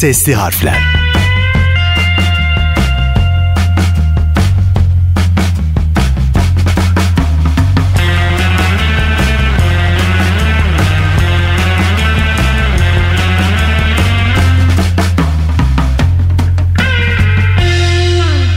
Sesli Harfler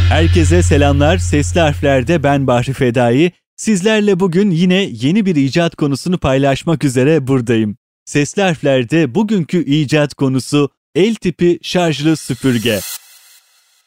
Herkese selamlar. Sesli harflerde ben Bahri Fedai. Sizlerle bugün yine yeni bir icat konusunu paylaşmak üzere buradayım. Sesli harflerde bugünkü icat konusu el tipi şarjlı süpürge.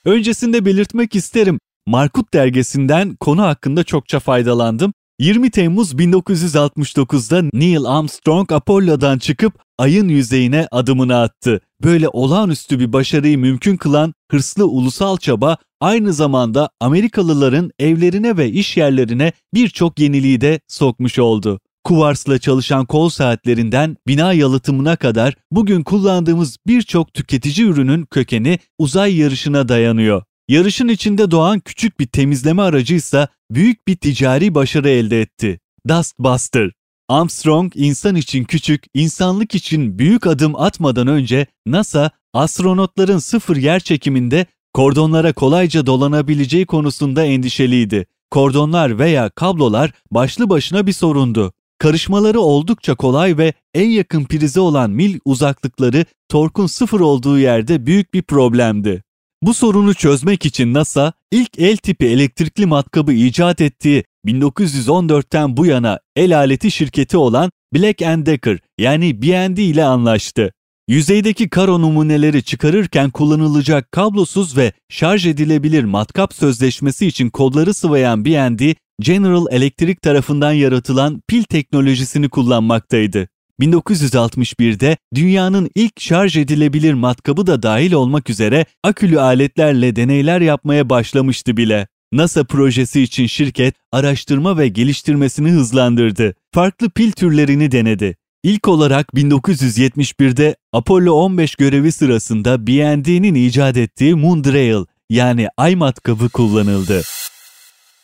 Öncesinde belirtmek isterim. Markut dergisinden konu hakkında çokça faydalandım. 20 Temmuz 1969'da Neil Armstrong Apollo'dan çıkıp ayın yüzeyine adımını attı. Böyle olağanüstü bir başarıyı mümkün kılan hırslı ulusal çaba aynı zamanda Amerikalıların evlerine ve iş yerlerine birçok yeniliği de sokmuş oldu. Kuvarsla çalışan kol saatlerinden bina yalıtımına kadar bugün kullandığımız birçok tüketici ürünün kökeni uzay yarışına dayanıyor. Yarışın içinde doğan küçük bir temizleme aracıysa büyük bir ticari başarı elde etti. Dustbuster. Armstrong insan için küçük, insanlık için büyük adım atmadan önce NASA astronotların sıfır yer çekiminde kordonlara kolayca dolanabileceği konusunda endişeliydi. Kordonlar veya kablolar başlı başına bir sorundu. Karışmaları oldukça kolay ve en yakın prize olan mil uzaklıkları torkun sıfır olduğu yerde büyük bir problemdi. Bu sorunu çözmek için NASA ilk el tipi elektrikli matkabı icat ettiği 1914'ten bu yana el aleti şirketi olan Black Decker yani B&D ile anlaştı. Yüzeydeki karo numuneleri çıkarırken kullanılacak kablosuz ve şarj edilebilir matkap sözleşmesi için kodları sıvayan B&D, General Electric tarafından yaratılan pil teknolojisini kullanmaktaydı. 1961'de dünyanın ilk şarj edilebilir matkabı da dahil olmak üzere akülü aletlerle deneyler yapmaya başlamıştı bile. NASA projesi için şirket araştırma ve geliştirmesini hızlandırdı. Farklı pil türlerini denedi. İlk olarak 1971'de Apollo 15 görevi sırasında B&D'nin icat ettiği Moondrail yani ay matkabı kullanıldı.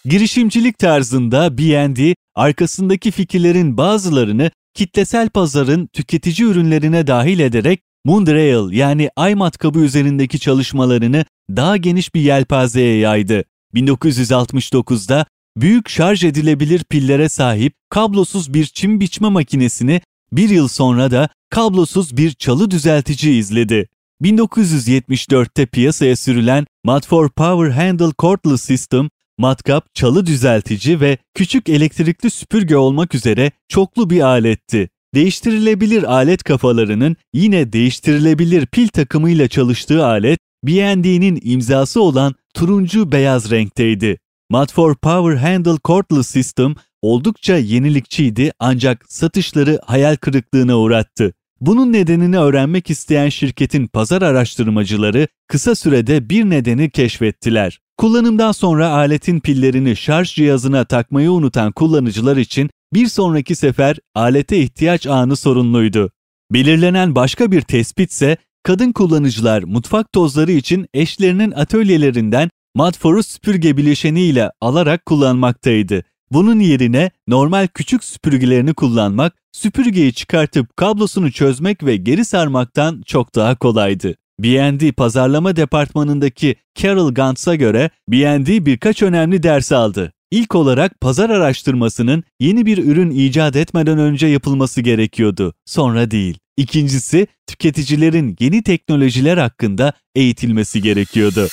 Girişimcilik tarzında B&D arkasındaki fikirlerin bazılarını kitlesel pazarın tüketici ürünlerine dahil ederek Moondrail yani ay matkabı üzerindeki çalışmalarını daha geniş bir yelpazeye yaydı. 1969'da büyük şarj edilebilir pillere sahip kablosuz bir çim biçme makinesini bir yıl sonra da kablosuz bir çalı düzeltici izledi. 1974'te piyasaya sürülen Mat4 Power Handle Cordless System, matkap, çalı düzeltici ve küçük elektrikli süpürge olmak üzere çoklu bir aletti. Değiştirilebilir alet kafalarının yine değiştirilebilir pil takımıyla çalıştığı alet, B&D'nin imzası olan turuncu beyaz renkteydi. Mat4 Power Handle Cordless System oldukça yenilikçiydi ancak satışları hayal kırıklığına uğrattı. Bunun nedenini öğrenmek isteyen şirketin pazar araştırmacıları kısa sürede bir nedeni keşfettiler. Kullanımdan sonra aletin pillerini şarj cihazına takmayı unutan kullanıcılar için bir sonraki sefer alete ihtiyaç anı sorunluydu. Belirlenen başka bir tespit ise kadın kullanıcılar mutfak tozları için eşlerinin atölyelerinden Madfor'u süpürge bileşeniyle alarak kullanmaktaydı. Bunun yerine normal küçük süpürgelerini kullanmak, süpürgeyi çıkartıp kablosunu çözmek ve geri sarmaktan çok daha kolaydı. B&D pazarlama departmanındaki Carol Gantz'a göre B&D birkaç önemli ders aldı. İlk olarak pazar araştırmasının yeni bir ürün icat etmeden önce yapılması gerekiyordu, sonra değil. İkincisi, tüketicilerin yeni teknolojiler hakkında eğitilmesi gerekiyordu.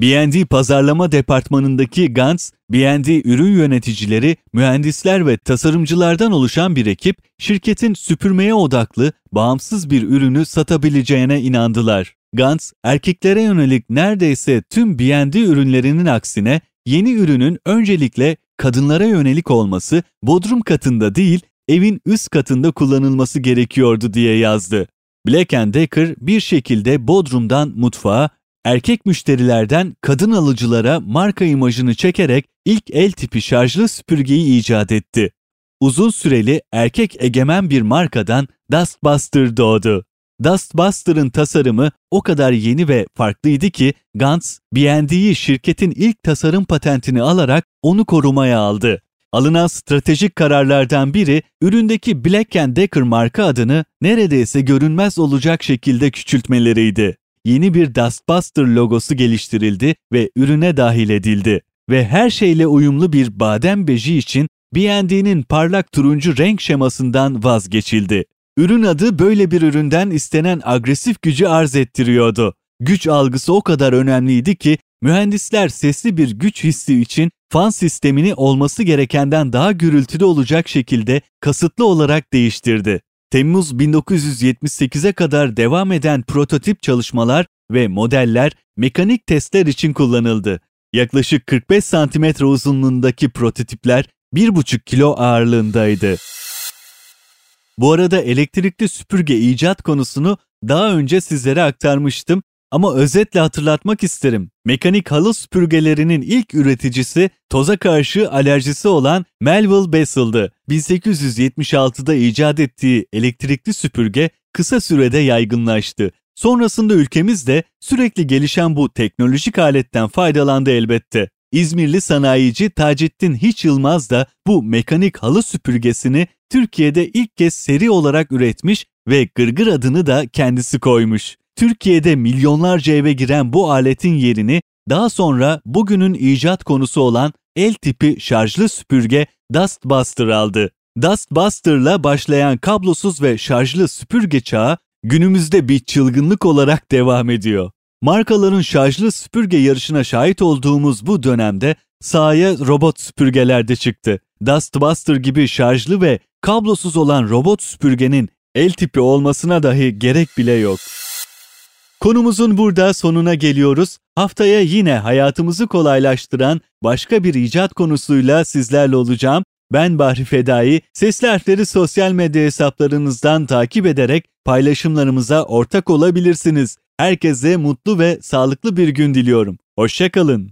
B&D pazarlama departmanındaki Gantz, B&D ürün yöneticileri, mühendisler ve tasarımcılardan oluşan bir ekip, şirketin süpürmeye odaklı, bağımsız bir ürünü satabileceğine inandılar. Gantz, erkeklere yönelik neredeyse tüm B&D ürünlerinin aksine yeni ürünün öncelikle kadınlara yönelik olması, bodrum katında değil, evin üst katında kullanılması gerekiyordu diye yazdı. Black Decker bir şekilde bodrumdan mutfağa, erkek müşterilerden kadın alıcılara marka imajını çekerek ilk el tipi şarjlı süpürgeyi icat etti. Uzun süreli erkek egemen bir markadan Dustbuster doğdu. Dustbuster'ın tasarımı o kadar yeni ve farklıydı ki Gantz, B&D'yi şirketin ilk tasarım patentini alarak onu korumaya aldı. Alınan stratejik kararlardan biri üründeki Black Decker marka adını neredeyse görünmez olacak şekilde küçültmeleriydi. Yeni bir Dustbuster logosu geliştirildi ve ürüne dahil edildi ve her şeyle uyumlu bir badem beji için B&D'nin parlak turuncu renk şemasından vazgeçildi. Ürün adı böyle bir üründen istenen agresif gücü arz ettiriyordu. Güç algısı o kadar önemliydi ki mühendisler sesli bir güç hissi için fan sistemini olması gerekenden daha gürültülü olacak şekilde kasıtlı olarak değiştirdi. Temmuz 1978'e kadar devam eden prototip çalışmalar ve modeller mekanik testler için kullanıldı. Yaklaşık 45 cm uzunluğundaki prototipler 1,5 kilo ağırlığındaydı. Bu arada elektrikli süpürge icat konusunu daha önce sizlere aktarmıştım ama özetle hatırlatmak isterim. Mekanik halı süpürgelerinin ilk üreticisi toza karşı alerjisi olan Melville Bessel'dı. 1876'da icat ettiği elektrikli süpürge kısa sürede yaygınlaştı. Sonrasında ülkemiz de sürekli gelişen bu teknolojik aletten faydalandı elbette. İzmirli sanayici Taceddin Hiç Yılmaz da bu mekanik halı süpürgesini Türkiye'de ilk kez seri olarak üretmiş ve Gırgır adını da kendisi koymuş. Türkiye'de milyonlarca eve giren bu aletin yerini daha sonra bugünün icat konusu olan el tipi şarjlı süpürge Dustbuster aldı. Dustbuster'la başlayan kablosuz ve şarjlı süpürge çağı günümüzde bir çılgınlık olarak devam ediyor. Markaların şarjlı süpürge yarışına şahit olduğumuz bu dönemde sahaya robot süpürgeler de çıktı. Dustbuster gibi şarjlı ve kablosuz olan robot süpürgenin el tipi olmasına dahi gerek bile yok. Konumuzun burada sonuna geliyoruz. Haftaya yine hayatımızı kolaylaştıran başka bir icat konusuyla sizlerle olacağım. Ben Bahri Fedai, Sesli Harfleri sosyal medya hesaplarınızdan takip ederek paylaşımlarımıza ortak olabilirsiniz. Herkese mutlu ve sağlıklı bir gün diliyorum. Hoşçakalın.